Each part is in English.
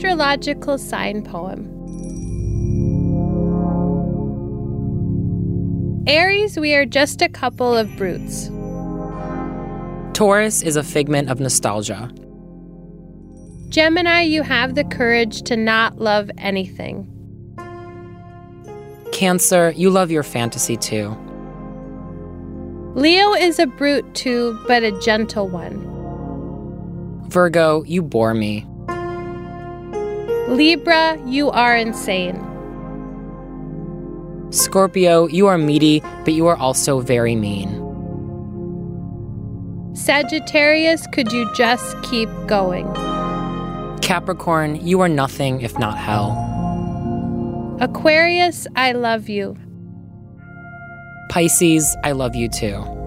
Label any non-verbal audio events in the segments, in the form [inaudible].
astrological sign poem. Aries, we are just a couple of brutes. Taurus is a figment of nostalgia. Gemini, you have the courage to not love anything. Cancer, you love your fantasy too. Leo is a brute too, but a gentle one. Virgo, you bore me. Libra, you are insane. Scorpio, you are meaty, but you are also very mean. Sagittarius, could you just keep going? Capricorn, you are nothing if not hell. Aquarius, I love you. Pisces, I love you too.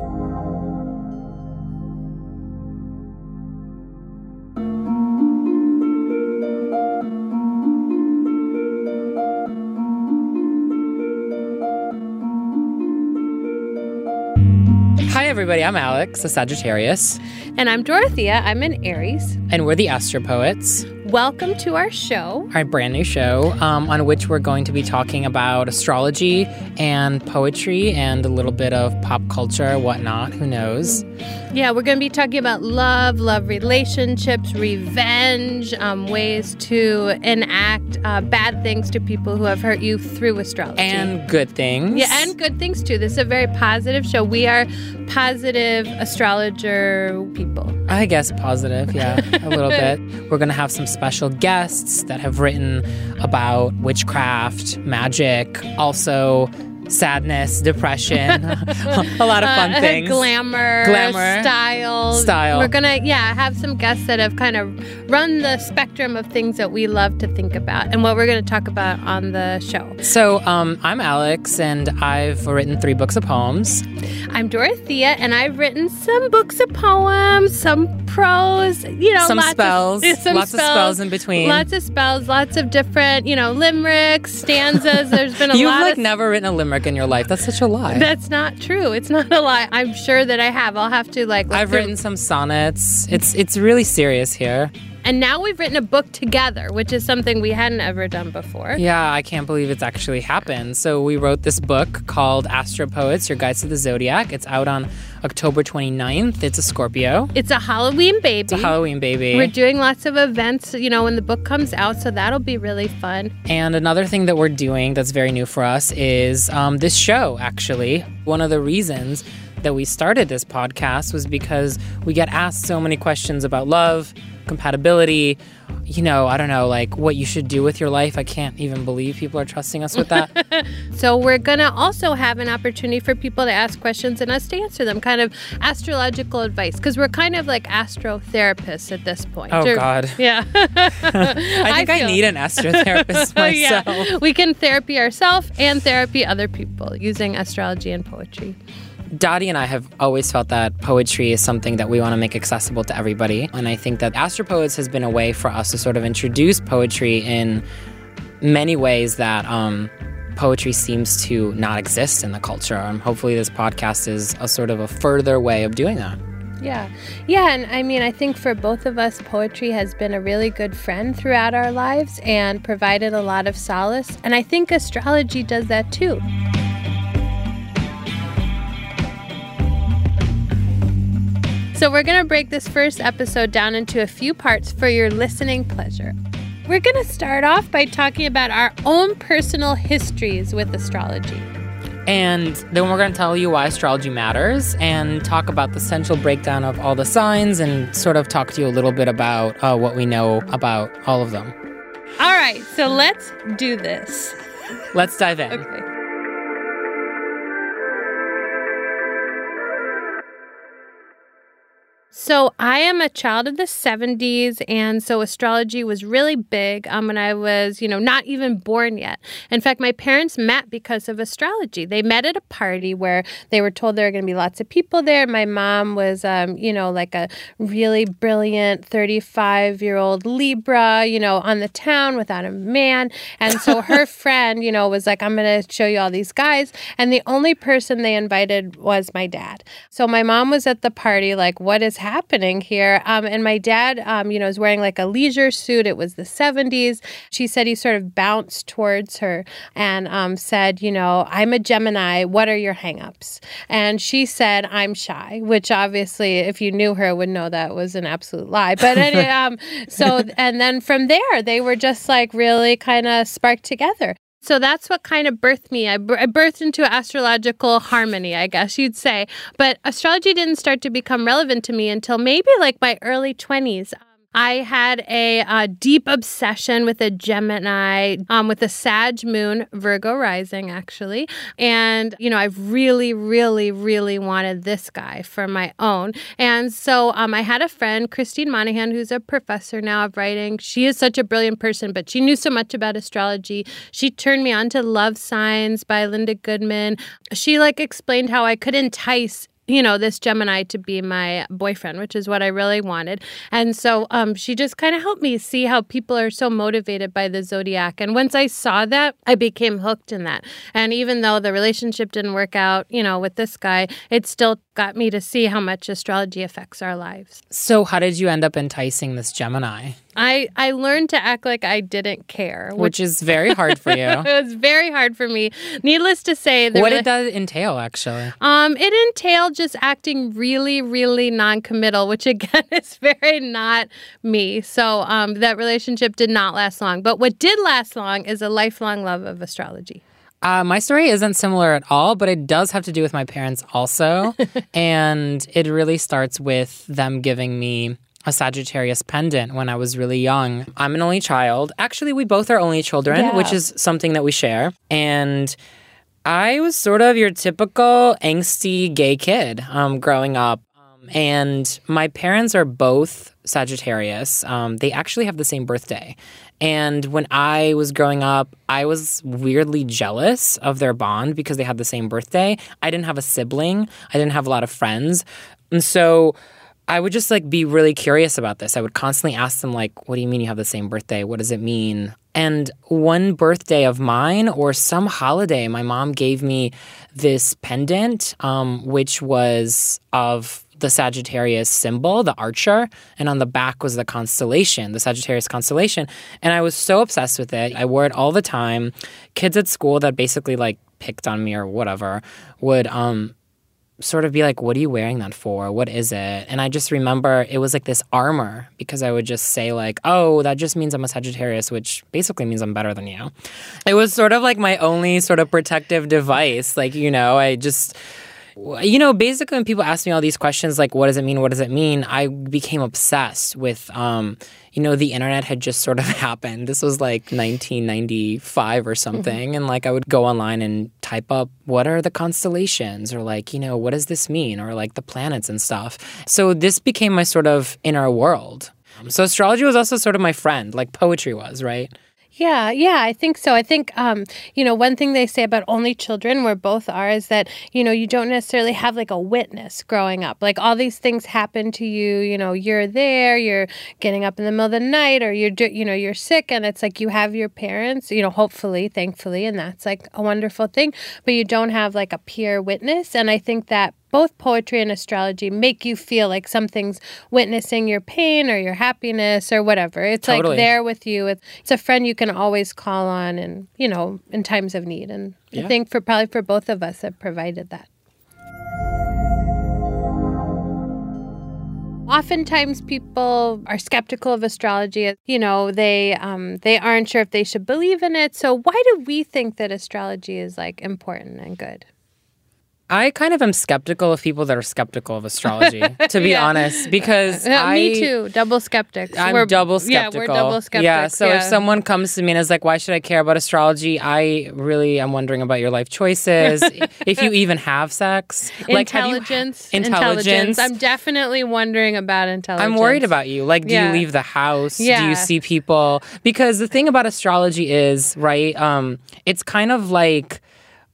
Everybody. I'm Alex, a Sagittarius, And I'm Dorothea, I'm an Aries. and we're the Astro Poets, Welcome to our show. our brand new show um, on which we're going to be talking about astrology and poetry and a little bit of pop culture, whatnot. Who knows? Yeah, we're going to be talking about love, love relationships, revenge, um, ways to enact uh, bad things to people who have hurt you through astrology. And good things. yeah, and good things too. This is a very positive show. We are positive astrologer people. I guess positive, yeah, a little [laughs] bit. We're going to have some special guests that have written about witchcraft, magic, also sadness, depression, [laughs] a lot of fun Uh, things. glamour, Glamour. style, Style. We're gonna, yeah, have some guests that have kind of run the spectrum of things that we love to think about, and what we're gonna talk about on the show. So, um, I'm Alex, and I've written three books of poems. I'm Dorothea, and I've written some books of poems, some prose, you know, Some lots spells, of, [laughs] some lots of spells in between. lots of spells, lots of different, you know, limericks, stanzas. There's been a [laughs] You've lot like of. never written a limerick in your life. That's such a lie. that's not true. It's not a lie. I'm sure that I have. I'll have to like. look I've through- written some sonnets. It's it's really serious here. And now we've written a book together, which is something we hadn't ever done before. Yeah, I can't believe it's actually happened. So we wrote this book called Astro Poets, Your Guides to the Zodiac. It's out on October 29th. It's a Scorpio. It's a Halloween baby. It's a Halloween baby. We're doing lots of events, you know, when the book comes out, so that'll be really fun. And another thing that we're doing that's very new for us is um, this show, actually. One of the reasons that we started this podcast was because we get asked so many questions about love, compatibility, you know, I don't know, like what you should do with your life. I can't even believe people are trusting us with that. [laughs] So we're gonna also have an opportunity for people to ask questions and us to answer them, kind of astrological advice, because we're kind of like astrotherapists at this point. Oh, Or- God. [laughs] Yeah. [laughs] I think I, feel- need an astrotherapist oh, myself. yeah. We can therapy ourselves and therapy other people using astrology and poetry. Dottie and I have always felt that poetry is something that we want to make accessible to everybody. And I think that Astro Poets has been a way for us to sort of introduce poetry in many ways that um, poetry seems to not exist in the culture. And hopefully, this podcast is a sort of a further way of doing that. Yeah. Yeah. And I mean, I think for both of us, poetry has been a really good friend throughout our lives and provided a lot of solace. And I think astrology does that too. So, we're going to break this first episode down into a few parts for your listening pleasure. We're going to start off by talking about our own personal histories with astrology. And then we're going to tell you why astrology matters and talk about the central breakdown of all the signs and sort of talk to you a little bit about uh, what we know about all of them. All right, so let's do this. Let's dive in. Okay. So I am a child of the 70s, and so astrology was really big um, when I was, you know, not even born yet. In fact, my parents met because of astrology. They met at a party where they were told there were going to be lots of people there. My mom was, um, you know, like a really brilliant 35 year old Libra, you know, on the town without a man. And so [laughs] her friend, you know, was like, I'm going to show you all these guys. And the only person they invited was my dad. So my mom was at the party, like, what is happening here? Um, and my dad, um, you know, is wearing like a leisure suit. It was the 70s. She said he sort of bounced towards her and um, said, you know, I'm a Gemini. What are your hangups? And she said, I'm shy, which obviously, if you knew her, would know that was an absolute lie. But anyway, [laughs] um, so, and then from there, they were just like really kind of sparked together. So that's what kind of birthed me. I, birthed into astrological harmony, I guess you'd say. But astrology didn't start to become relevant to me until maybe like my early 20s. I had a, a, deep obsession with a Gemini, um, with a Sag moon, Virgo rising, actually. And, you know, I've really, really, really wanted this guy for my own. And so um, I had a friend, Christine Monahan, who's a professor now of writing. She is such a brilliant person, but she knew so much about astrology. She turned me on to Love Signs by Linda Goodman. She like explained how I could entice you know, this Gemini to be my boyfriend, which is what I really wanted. And so um, she just kind of helped me see how people are so motivated by the zodiac. And once I saw that, I became hooked in that. And even though the relationship didn't work out, you know, with this guy, it still got me to see how much astrology affects our lives. So, how did you end up enticing this Gemini? I, I learned to act like I didn't care, which, which is very hard for you. [laughs] it was very hard for me. Needless to say, what did that entail actually? Um, it entailed just acting really, really non-committal, which [laughs] again is very not me. So um, that relationship did not last long. But what did last long is a lifelong love of astrology. Uh, my story isn't similar at all, but it does have to do with my parents also. [laughs] and it really starts with them giving me a Sagittarius pendant when I was really young. I'm an only child. Actually, we both are only children, yeah. which is something that we share. And I was sort of your typical angsty gay kid um, growing up. And my parents are both Sagittarius. Um, they actually have the same birthday. And when I was growing up, I was weirdly jealous of their bond because they had the same birthday. I didn't have a sibling, I didn't have a lot of friends. And so I would just like be really curious about this. I would constantly ask them like, "What do you mean you have the same birthday? What does it mean?" And one birthday of mine or some holiday, my mom gave me this pendant, um, which was of the Sagittarius symbol, the archer, and on the back was the constellation, the Sagittarius constellation. And I was so obsessed with it. I wore it all the time. Kids at school that basically like picked on me or whatever would um sort of be like, What are you wearing that for? What is it? And I just remember it was like this armor because I would just say, like, oh, that just means I'm a Sagittarius, which basically means I'm better than you. It was sort of like my only sort of protective device. Like, you know, I just you know, basically, when people ask me all these questions, like, what does it mean? What does it mean? I became obsessed with, um, you know, the internet had just sort of [laughs] happened. This was like 1995 or something. Mm-hmm. And like, I would go online and type up, what are the constellations? Or like, you know, what does this mean? Or like the planets and stuff. So this became my sort of inner world. So astrology was also sort of my friend, like poetry was, right? Yeah, yeah, I think so. I think, um, you know, one thing they say about only children, where both are, is that, you know, you don't necessarily have like a witness growing up. Like all these things happen to you, you know, you're there, you're getting up in the middle of the night, or you're, you know, you're sick, and it's like you have your parents, you know, hopefully, thankfully, and that's like a wonderful thing, but you don't have like a peer witness. And I think that both poetry and astrology make you feel like something's witnessing your pain or your happiness or whatever. It's totally. like there with you. It's a friend you can always call on and, you know, in times of need. And yeah. I think for probably for both of us it provided that. Oftentimes, people are skeptical of astrology. You know, they um, they aren't sure if they should believe in it. So, why do we think that astrology is like important and good? I kind of am skeptical of people that are skeptical of astrology, [laughs] to be yeah. honest, because [laughs] uh, I, me too, double skeptic. I'm we're, double skeptical. Yeah, we're double skeptic. Yeah, so yeah. if someone comes to me and is like, "Why should I care about astrology?" I really am wondering about your life choices, [laughs] if you even have sex, like intelligence, you, intelligence. intelligence. I'm definitely wondering about intelligence. I'm worried about you. Like, do you leave the house? Do you see people? Because the thing about astrology is, right? Um, it's kind of like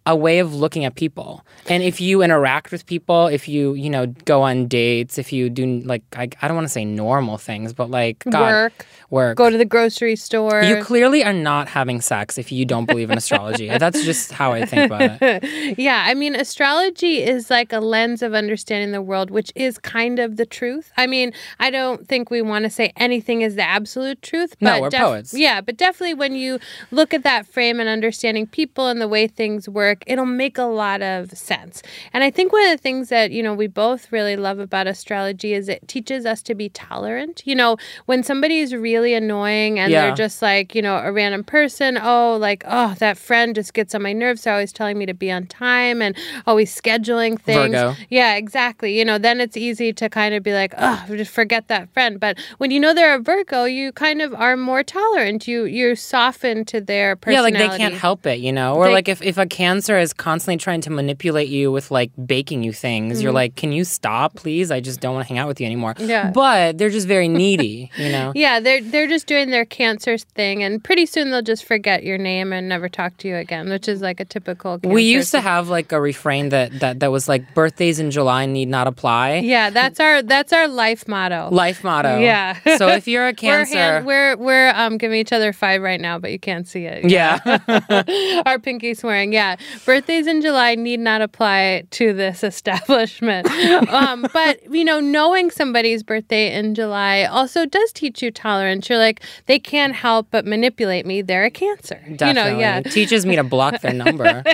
a way of looking at people. And if you interact with people, if you, you know, go on dates, if you do like I, I don't want to say normal things, but like God, Work. work. Go to the grocery store. you clearly are not having sex if you don't believe in astrology. [laughs] That's just how I think about it. [laughs] yeah, I mean, astrology is like a lens of understanding the world, which is kind of the truth. I mean, I don't think we want to say anything is the absolute truth. But No, we're poets. Yeah, but definitely when you look at that frame and understanding people and the way things work, it'll make a lot of sense. And I think one of the things that, you know, we both really love about astrology is it teaches us to be tolerant. You know, when somebody is really annoying and Yeah. they're just like, you know, a random person, oh, like, oh, that friend just gets on my nerves. They're always telling me to be on time and always scheduling things. Virgo. Yeah, exactly. You know, then it's easy to kind of be like, oh, just forget that friend. But when you know they're a Virgo, you kind of are more tolerant. You you soften to their personality. Yeah, like they can't help it, you know? Or They- like if, if a cancer is constantly trying to manipulate you with like baking you things, you're like, can you stop, please? I just don't want to hang out with you anymore. Mm-hmm. Yeah. But they're just very needy, you know? [laughs] Yeah, they're they're just doing their cancer thing, and pretty soon they'll just forget your name and never talk to you again, which is like a typical. Cancer We used to have like a refrain that, that, that was like birthdays in July need not apply. Yeah, that's our that's our life motto. Life motto. [laughs] Yeah. So if you're a [laughs] We're, cancer. hand, we're we're um giving each other five right now, but you can't see it. yeah. Our pinky swearing, yeah. Birthdays in July need not apply to this [laughs] establishment. um, but you know, knowing somebody's birthday in July also does teach you tolerance. You're like, they can't help but manipulate me. They're a cancer. Definitely. You know, yeah. Teaches me to block their number. [laughs]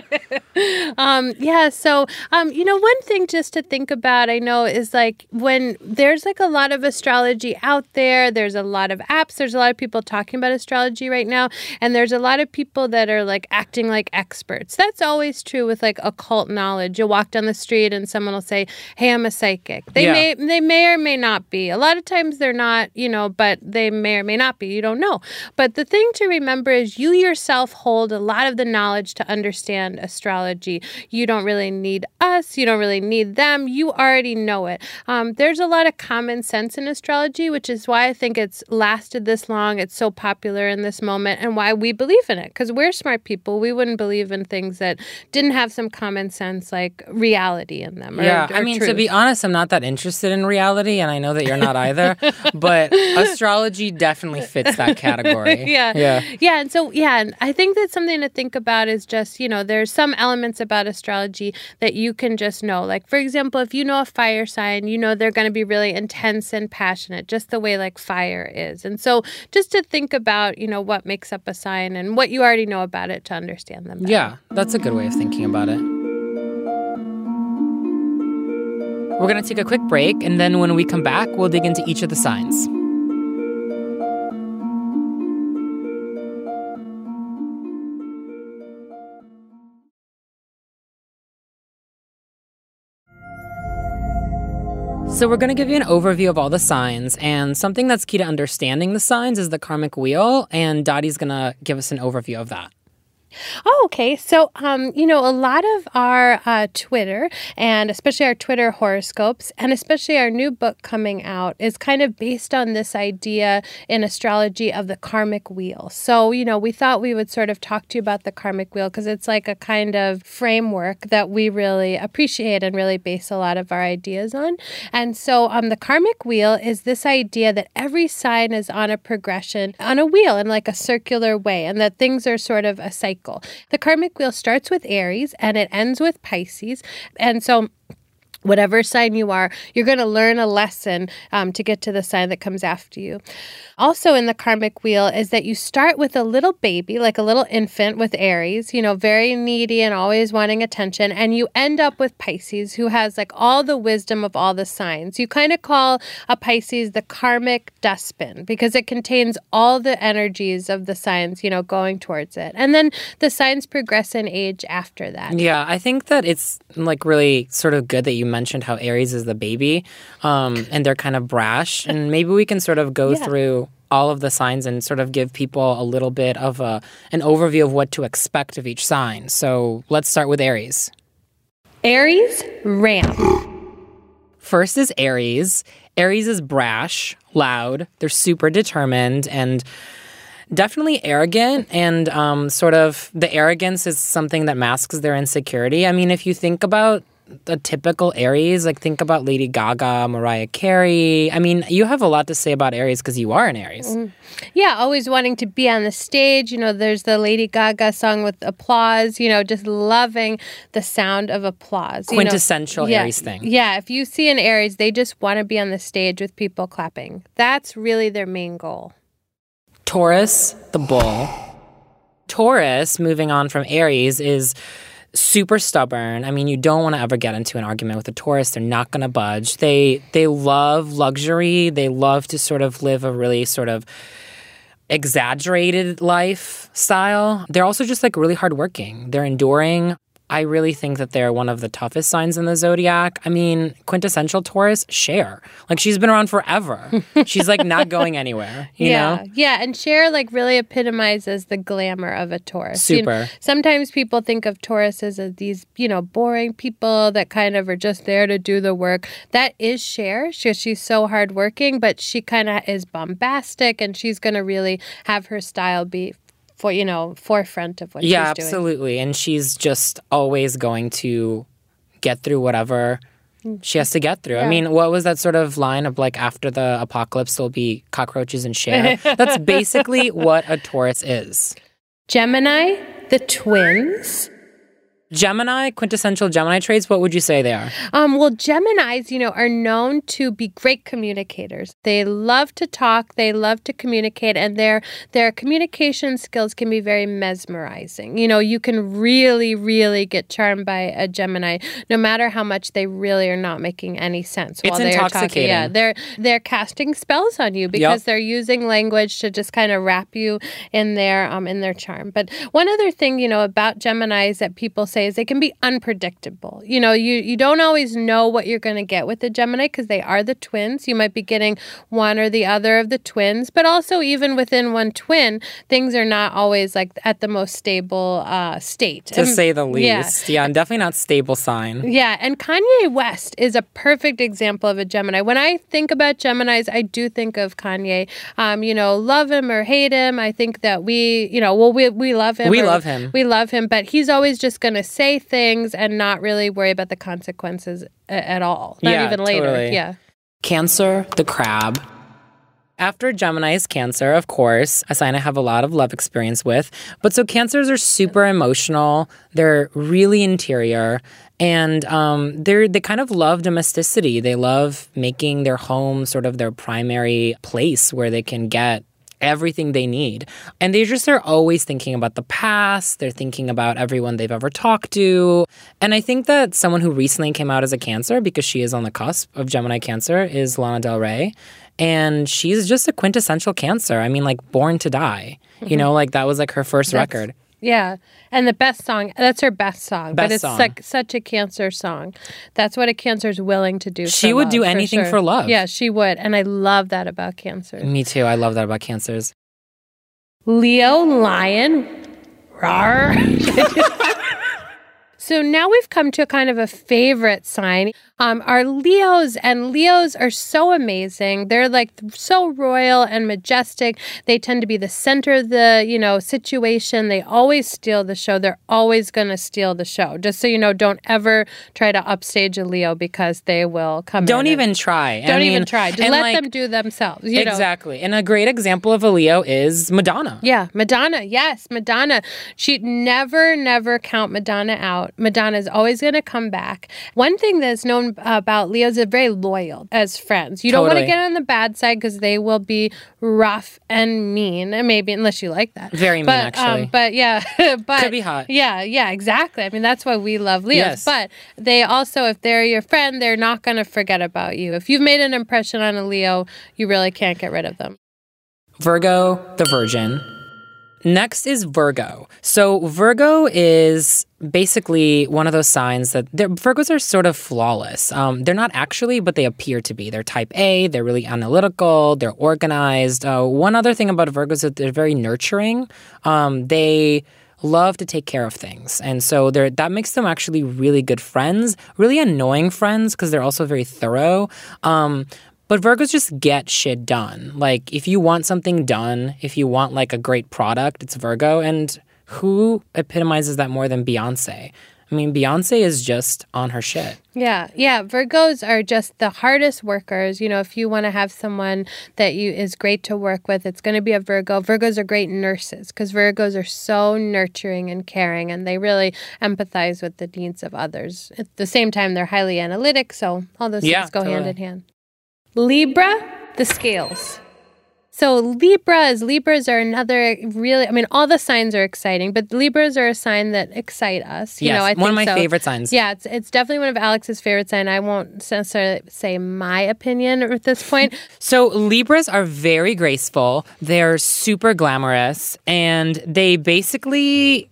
Um, yeah. So, um, you know, one thing just to think about, I know, is like when there's like a lot of astrology out there, there's a lot of apps, there's a lot of people talking about astrology right now, and there's a lot of people that are like acting like experts. That's always true with like occult knowledge. You'll walk down the street and someone will say, Hey, I'm a psychic. They Yeah. may they may or may not be. A lot of times they're not, you know, but they may or may not be. You don't know. But the thing to remember is you yourself hold a lot of the knowledge to understand astrology. You don't really need us. You don't really need them. You already know it. Um, there's a lot of common sense in astrology, which is why I think it's lasted this long. It's so popular in this moment, and why we believe in it. Because we're smart people. We wouldn't believe in things that didn't have some common sense, like reality in them. Or, Yeah, or I mean, to be honest, I'm not that interested in reality, and I know that you're not either. [laughs] but astrology definitely fits that [laughs] category. yeah. yeah, Yeah. And so, yeah, and I think that's something to think about is just, you know, there's some elements about astrology that you can just know. Like, for example, if you know a fire sign, you know they're going to be really intense and passionate, just the way like fire is. And so, just to think about, you know, what makes up a sign and what you already know about it to understand them. better. yeah. That's a good way of thinking about it. We're gonna take a quick break, and then when we come back, we'll dig into each of the signs. So, we're going to give you an overview of all the signs, and something that's key to understanding the signs is the karmic wheel, and Dottie's going to give us an overview of that. Oh, okay. So, um, you know, a lot of our uh, Twitter and especially our Twitter horoscopes, and especially our new book coming out, is kind of based on this idea in astrology of the karmic wheel. So, you know, we thought we would sort of talk to you about the karmic wheel because it's like a kind of framework that we really appreciate and really base a lot of our ideas on. And so, um, the karmic wheel is this idea that every sign is on a progression, on a wheel in like a circular way, and that things are sort of a cycle. The karmic wheel starts with Aries and it ends with Pisces. And so whatever sign you are, you're going to learn a lesson um, to get to the sign that comes after you. Also, in the karmic wheel, is that you start with a little baby, like a little infant with Aries, you know, very needy and always wanting attention. And you end up with Pisces, who has like all the wisdom of all the signs. You kind of call a Pisces the karmic dustbin because it contains all the energies of the signs, you know, going towards it. And then the signs progress in age after that. Yeah, I think that it's like really sort of good that you mentioned how Aries is the baby, um, and they're kind of brash, and maybe we can sort of go Yeah. through all of the signs and sort of give people a little bit of a, an overview of what to expect of each sign. So let's start with Aries. Aries, ramp. First is Aries. Aries is brash, loud. They're super determined and definitely arrogant and um, sort of the arrogance is something that masks their insecurity. I mean, if you think about the typical Aries, like think about Lady Gaga, Mariah Carey. I mean, you have a lot to say about Aries because you are an Aries. Mm. Yeah, always wanting to be on the stage. You know, there's the Lady Gaga song with applause, you know, just loving the sound of applause. you know. Quintessential yeah, Aries thing. Yeah, if you see an Aries, they just want to be on the stage with people clapping. That's really their main goal. Taurus, the bull. Taurus, moving on from Aries, is super stubborn. I mean, you don't want to ever get into an argument with a Taurus. They're not going to budge. They they love luxury. They love to sort of live a really sort of exaggerated lifestyle. They're also just like really hardworking. They're enduring. I really think that they're one of the toughest signs in the zodiac. I mean, quintessential Taurus, Cher. Like she's been around forever. [laughs] she's like not going anywhere. You yeah, know? yeah, and Cher like really epitomizes the glamour of a Taurus. You know, Super. sometimes people think of Tauruses as these, you know, boring people that kind of are just there to do the work. That is Cher. She, she's so hardworking, but she kind of is bombastic, and she's going to really have her style be for you know forefront of what yeah, she's doing. absolutely. And she's just always going to get through whatever mm-hmm. she has to get through. I mean, what was that sort of line of like after the apocalypse there'll be cockroaches and Cher? [laughs] That's basically what a Taurus is. Gemini, the twins. Gemini, quintessential Gemini traits, what would you say they are? Um, well, Geminis, you know, are known to be great communicators. They love to talk, they love to communicate, and their their communication skills can be very mesmerizing. You know, you can really, really get charmed by a Gemini, no matter how much they really are not making any sense It's while they are talking. intoxicating. Yeah, they're they're casting spells on you because they're using language to just kind of wrap you in their um in their charm. But one other thing, you know, about Geminis that people say is they can be unpredictable. You know, you you don't always know what you're going to get with the Gemini because they are the twins. You might be getting one or the other of the twins, but also even within one twin, things are not always like at the most stable uh, state. To And- say the yeah. least. Yeah, and definitely not stable sign. Yeah, and Kanye West is a perfect example of a Gemini. When I think about Geminis, I do think of Kanye. Um, you know, love him or hate him. I think that we, you know, well, we we love him. We love him. We love him, but he's always just going to say things and not really worry about the consequences a- at all. Not Yeah, even later. totally. Yeah. Cancer, the crab. After Gemini is Cancer, of course, a sign I have a lot of love experience with. But so Cancers are super emotional. They're really interior, and um, they're they kind of love domesticity. They love making their home sort of their primary place where they can get everything they need. And they just are always thinking about the past. They're thinking about everyone they've ever talked to. And I think that someone who recently came out as a Cancer, because she is on the cusp of Gemini Cancer, is Lana Del Rey. And she's just a quintessential Cancer. I mean, like Born to Die. You mm-hmm. know, like that was like her first record. Yeah, and the best song, that's her best song. Best but it's song. like such a cancer song. That's what a cancer is willing to do. She for would love, do anything sure. for love. Yeah, she would. And I love that about cancer. Me too. I love that about Cancers. Leo lion. Rawr. [laughs] so now we've come to a kind of a favorite sign. Um, are Leos, and Leos are so amazing. They're like so royal and majestic. They tend to be the center of the you know situation. They always steal the show. They're always going to steal the show. Just so you know, don't ever try to upstage a Leo because they will come. Don't and- even try. Don't even mean, try. Just let like, them do themselves. You know? exactly. And a great example of a Leo is Madonna. Yeah, Madonna. Yes, Madonna. She'd never, never count Madonna out. Madonna's always going to come back. One thing that's known about Leos, they're very loyal as friends. You don't want to get on the bad side because they will be rough and mean, and maybe unless you like that. Very mean, but, actually. Um, but yeah, [laughs] but Could be hot. Yeah, yeah, exactly. I mean, that's why we love Leos. Yes. But they also, if they're your friend, they're not going to forget about you. If you've made an impression on a Leo, you really can't get rid of them. Virgo, the Virgin. Next is Virgo. So Virgo is basically one of those signs that Virgos are sort of flawless. Um, they're not actually, but they appear to be. They're Type A. They're really analytical. They're organized. Uh, one other thing about Virgos is that they're very nurturing. Um, they love to take care of things, and so that makes them actually really good friends. Really annoying friends because they're also very thorough. Um, But Virgos just get shit done. Like, if you want something done, if you want like a great product, it's Virgo. And who epitomizes that more than Beyonce? I mean, Beyonce is just on her shit. Yeah, yeah. Virgos are just the hardest workers. You know, if you want to have someone that you is great to work with, it's going to be a Virgo. Virgos are great nurses because Virgos are so nurturing and caring, and they really empathize with the needs of others. At the same time, they're highly analytic, so all those Yeah, things go hand in hand. Libra, the scales. So Libras, Libras are another really. I mean, all the signs are exciting, but Libras are a sign that excite us. You yes, know, I one of my so. favorite signs. Yeah, it's it's definitely one of Alex's favorite sign. I won't necessarily say my opinion at this point. [laughs] So Libras are very graceful. They're super glamorous, and they basically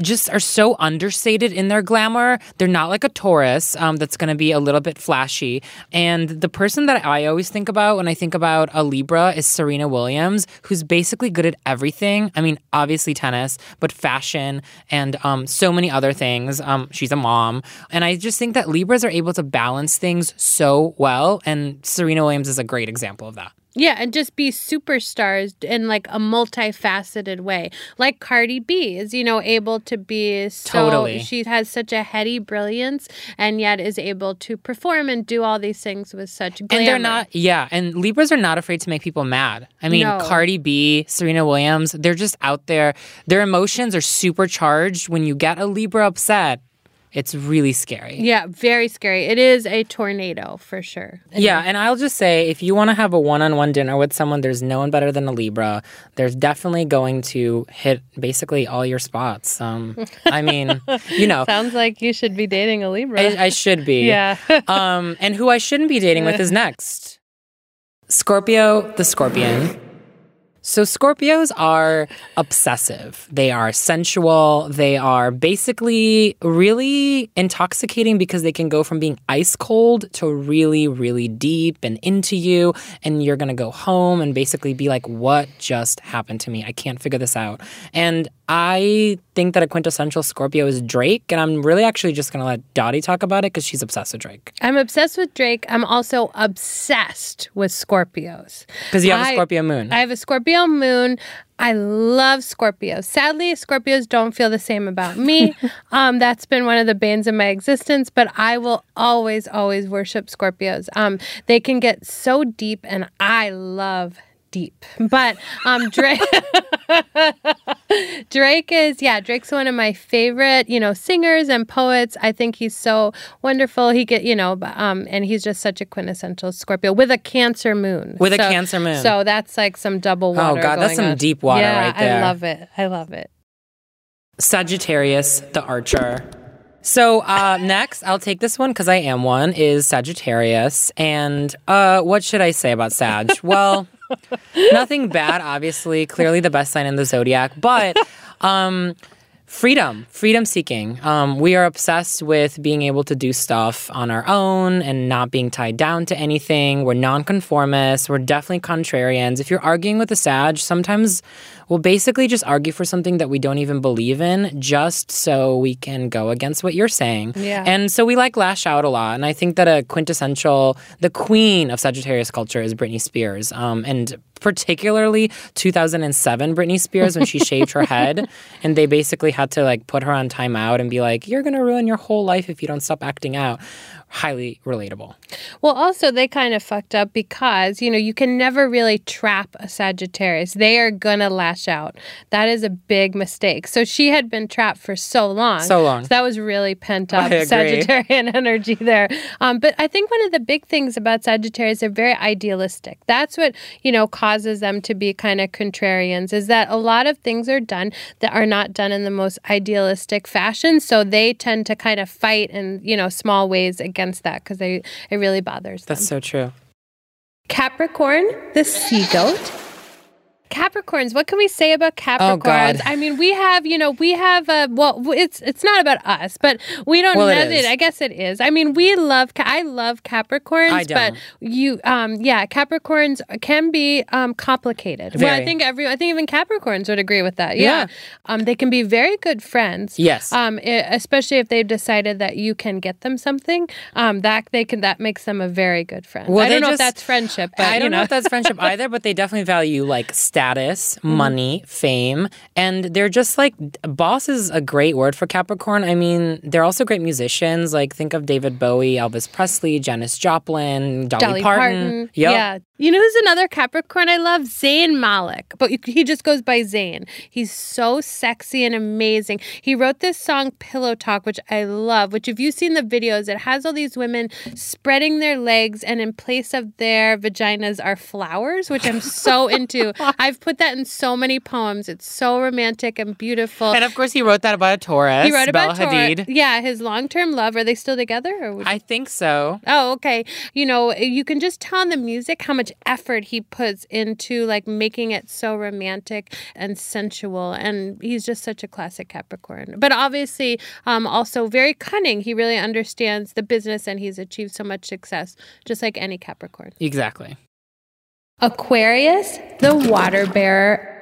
just are so understated in their glamour. They're not like a Taurus um, that's going to be a little bit flashy. And the person that I always think about when I think about a Libra is Serena Williams, who's basically good at everything. I mean, obviously tennis, but fashion and um, so many other things. Um, she's a mom. And I just think that Libras are able to balance things so well. And Serena Williams is a great example of that. Yeah, and just be superstars in like a multifaceted way. Like Cardi B is, you know, able to be so Totally. she has such a heady brilliance and yet is able to perform and do all these things with such glamour. And they're not, yeah. And Libras are not afraid to make people mad. I mean, No. Cardi B, Serena Williams, they're just out there. Their emotions are supercharged. When you get a Libra upset, it's really scary. Yeah, very scary. It is a tornado for sure. Yeah, and I'll just say if you want to have a one on one dinner with someone, there's no one better than a Libra. There's definitely going to hit basically all your spots. Um, I mean, [laughs] you know, Sounds like you should be dating a Libra. I, I should be. [laughs] yeah. um, and who I shouldn't be dating with is [laughs] next. Scorpio, the scorpion. So Scorpios are obsessive. They are sensual. They are basically really intoxicating because they can go from being ice cold to really, really deep and into you. And you're going to go home and basically be like, what just happened to me? I can't figure this out. And I think that a quintessential Scorpio is Drake. And I'm really actually just going to let Dottie talk about it because she's obsessed with Drake. I'm obsessed with Drake. I'm also obsessed with Scorpios. Because you have a I- Scorpio moon. I have a Scorpio moon. I love Scorpios. Sadly, Scorpios don't feel the same about me. [laughs] um, that's been one of the banes of my existence, but I will always, always worship Scorpios. Um, they can get so deep, and I love deep. But um, Drake. [laughs] Drake is, yeah, Drake's one of my favorite, you know, singers and poets. I think he's so wonderful. He get, you know, um, and he's just such a quintessential Scorpio with a Cancer moon. With a Cancer moon. So that's like some double water. Oh, God, that's some on. deep water yeah, right there. I love it. I love it. Sagittarius, the archer. So uh, [laughs] next, I'll take this one because I am one. Is Sagittarius, and uh, what should I say about Sag? [laughs] Well, nothing bad. Obviously, clearly the best sign in the zodiac, but um, freedom, freedom seeking. Um, we are obsessed with being able to do stuff on our own and not being tied down to anything. We're nonconformists. We're definitely contrarians. If you're arguing with a Sag, sometimes we'll basically just argue for something that we don't even believe in just so we can go against what you're saying. Yeah. And so we like lash out a lot. And I think that a quintessential, the queen of Sagittarius culture is Britney Spears. Um, and particularly 2007 Britney Spears when she shaved her head [laughs] and they basically had to like put her on timeout and be like, you're going to ruin your whole life if you don't stop acting out. Highly relatable. Well, also they kind of fucked up because you know you can never really trap a Sagittarius. They are gonna lash out. That is a big mistake. So she had been trapped for so long. So long. that was really pent up Sagittarian [laughs] energy there. Um, but I think one of the big things about Sagittarius, they're very idealistic. That's what you know causes them to be kind of contrarians. Is that a lot of things are done that are not done in the most idealistic fashion. So they tend to kind of fight in you know small ways against that because they it really bothers them. That's so true. Capricorn, the sea goat. Capricorns. What can we say about Capricorns? Oh, I mean, we have, you know, we have. Uh, well, it's it's not about us, but we don't Well, it know is. I guess it is. I mean, we love. I love Capricorns, I but you, um, yeah, Capricorns can be um, complicated. Well, I think every. I think even Capricorns would agree with that. Yeah, Yeah. Um, they can be very good friends. Yes. Um, especially if they've decided that you can get them something. Um, that they can. That makes them a very good friend. Well, I don't know if that's friendship, but I don't know. know. if that's friendship [laughs] either, but they definitely value like status, mm-hmm. money, fame, and they're just like boss is a great word for Capricorn. I mean, they're also great musicians. Like think of David Bowie, Elvis Presley, Janis Joplin, Dolly, Dolly Parton. Yep. Yeah. You know who's another Capricorn I love? Zayn Malik. But he just goes by Zayn. He's so sexy and amazing. He wrote this song Pillow Talk, which I love, which if you've seen the videos, it has all these women spreading their legs and in place of their vaginas are flowers, which I'm so [laughs] into. I've put that in so many poems. It's so romantic and beautiful. And of course, he wrote that about a Taurus. he wrote about Bella Hadid. Yeah, his long-term love. Are they still together? Or would I think so. Oh, okay. You know, you can just tell in the music how much effort he puts into like making it so romantic and sensual. And he's just such a classic Capricorn. But obviously, um, also very cunning. He really understands the business and he's achieved so much success, just like any Capricorn. Exactly. Aquarius, the water bearer.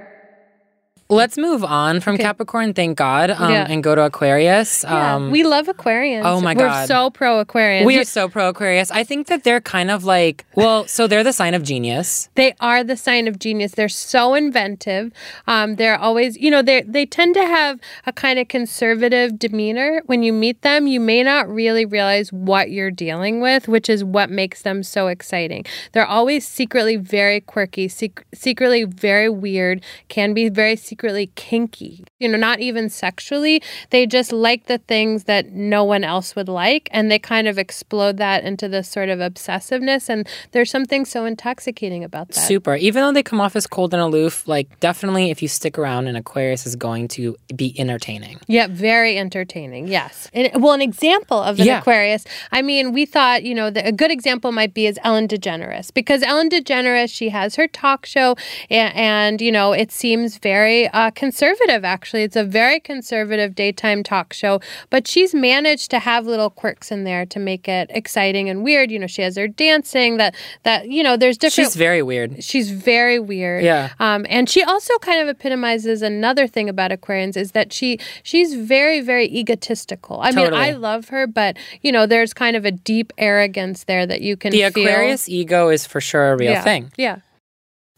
Let's move on from Capricorn, thank God, um, Yeah. and go to Aquarius. Yeah, Um, we love Aquarians. oh my We're God. so pro Aquarius. we are so pro Aquarius. I think that they're kind of like, well, so they're the sign of genius. They are the sign of genius. They're so inventive. Um, they're always, you know, they they tend to have a kind of conservative demeanor. When you meet them, you may not really realize what you're dealing with, which is what makes them so exciting. They're always secretly very quirky, sec- secretly very weird, can be very secretly kinky. You know, not even sexually. They just like the things that no one else would like, and they kind of explode that into this sort of obsessiveness. And there's something so intoxicating about that. Super. Even though they come off as cold and aloof, like definitely if you stick around, an Aquarius is going to be entertaining. Yeah, very entertaining. Yes. And, well, an example of an Yeah. Aquarius. I mean, we thought, you know, the, a good example might be is Ellen DeGeneres because Ellen DeGeneres, she has her talk show, and, and you know, it seems very uh, conservative. Actually, it's a very conservative daytime talk show, but she's managed to have little quirks in there to make it exciting and weird. You know, she has her dancing. That that you know, there's different. She's very weird. She's very weird. Yeah. Um, and she also kind of epitomizes another thing about Aquarians is that she she's very very egotistical. I mean, I love her, but you know, there's kind of a deep arrogance there that you can The feel. Aquarius ego is for sure a real yeah. thing. Yeah.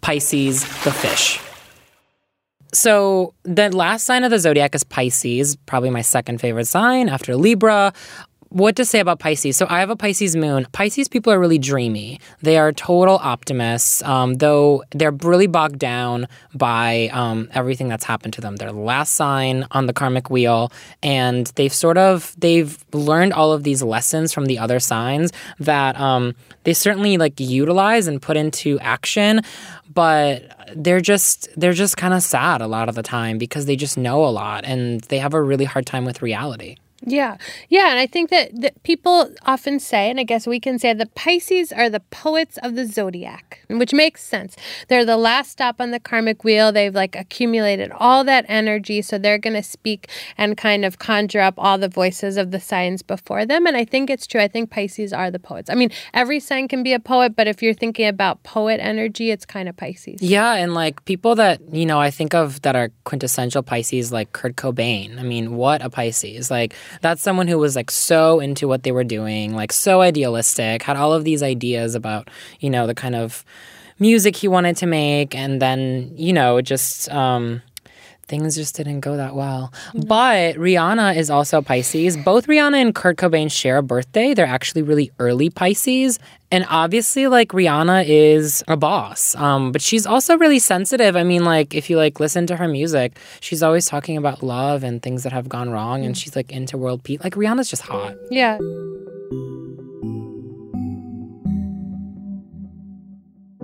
Pisces, the fish. So the last sign of the zodiac is Pisces, probably my second favorite sign after Libra. What to say about Pisces? So I have a Pisces moon. Pisces people are really dreamy. They are total optimists, um, though they're really bogged down by um, everything that's happened to them. They're the last sign on the karmic wheel, and they've sort of they've learned all of these lessons from the other signs that um, they certainly like utilize and put into action, but they're just they're just kind of sad a lot of the time because they just know a lot and they have a really hard time with reality. Yeah. Yeah. And I think that, that people often say, and I guess we can say, the Pisces are the poets of the zodiac, which makes sense. They're the last stop on the karmic wheel. They've like accumulated all that energy. So they're going to speak and kind of conjure up all the voices of the signs before them. And I think it's true. I think Pisces are the poets. I mean, every sign can be a poet, but if you're thinking about poet energy, it's kind of Pisces. Yeah, and like people that, you know, I think of that are quintessential Pisces like Kurt Cobain. I mean, what a Pisces. Like that's someone who was like so into what they were doing, like so idealistic, had all of these ideas about, you know, the kind of music he wanted to make and then, you know, just um things just didn't go that well. But Rihanna is also Pisces. Both Rihanna and Kurt Cobain share a birthday. They're actually really early Pisces. And obviously, like Rihanna is a boss, um, but she's also really sensitive. I mean, like if you like listen to her music, she's always talking about love and things that have gone wrong, and she's like into world peace. Like Rihanna's just hot. Yeah.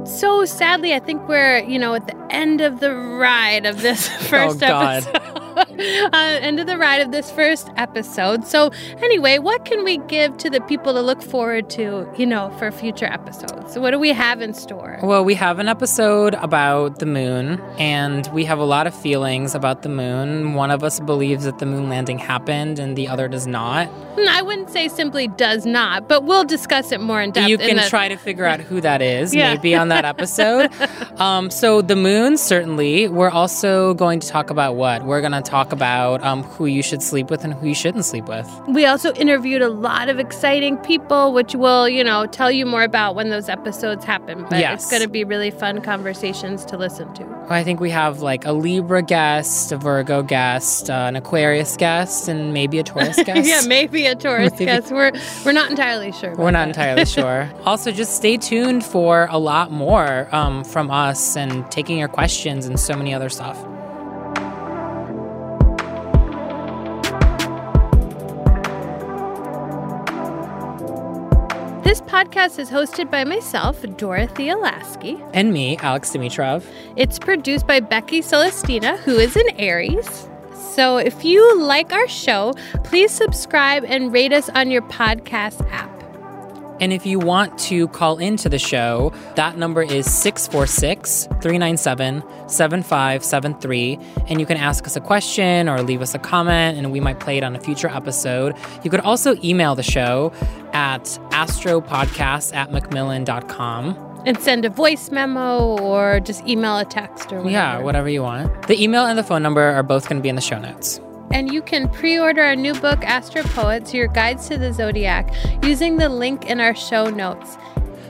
So sadly, I think we're, you know, at the end of the ride of this [laughs] oh, first God. episode. [laughs] uh, end of the ride of this first episode. So, anyway, what can we give to the people to look forward to, you know, for future episodes? So, what do we have in store? Well, we have an episode about the moon, and we have a lot of feelings about the moon. One of us believes that the moon landing happened, and the other does not. Hmm, I wouldn't say simply does not, but we'll discuss it more in depth. You can the- try to figure out who that is, Yeah. maybe on that episode. [laughs] um, so the moon, certainly. We're also going to talk about what we're going to talk about um, who you should sleep with and who you shouldn't sleep with. We also interviewed a lot of exciting people, which we'll, you know, tell you more about when those episodes happen. But Yes. it's going to be really fun conversations to listen to. I think we have like a Libra guest, a Virgo guest, uh, an Aquarius guest, and maybe a Taurus [laughs] guest. yeah, maybe a Taurus Maybe. guest. We're we're not entirely sure. We're not that. entirely [laughs] sure. Also, just stay tuned for a lot more um, from us and taking your questions and so many other stuff. This podcast is hosted by myself, Dorothea Lasky. And me, Alex Dimitrov. It's produced by Becky Celestina, who is an Aries. So if you like our show, please subscribe and rate us on your podcast app. And if you want to call into the show, that number is 646 397 7573. And you can ask us a question or leave us a comment, and we might play it on a future episode. You could also email the show at astropodcast at macmillan.com. And send a voice memo or just email a text or whatever. Yeah, whatever you want. The email and the phone number are both going to be in the show notes. And you can pre order our new book, Astro Poets Your Guides to the Zodiac, using the link in our show notes.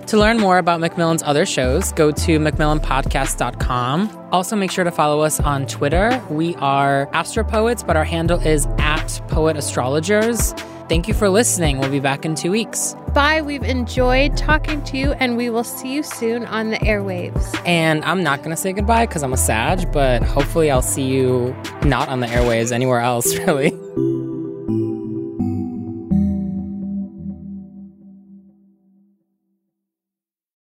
To learn more about Macmillan's other shows, go to macmillanpodcast.com. Also, make sure to follow us on Twitter. We are Astropoets, but our handle is at Poet Astrologers. Thank you for listening. We'll be back in two weeks. Bye. We've enjoyed talking to you, and we will see you soon on the airwaves. And I'm not going to say goodbye because I'm a Sag, but hopefully I'll see you not on the airwaves anywhere else, [laughs] really.